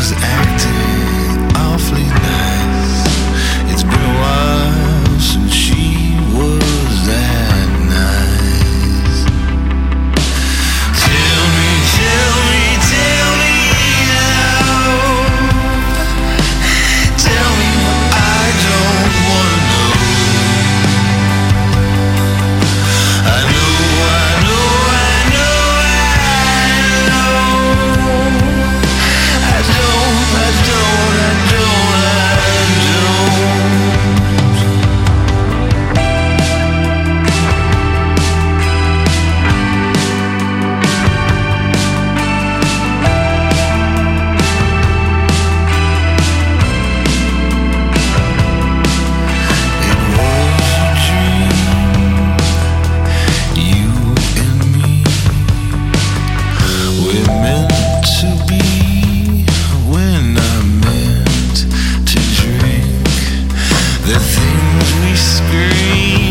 those actors. Things we scream.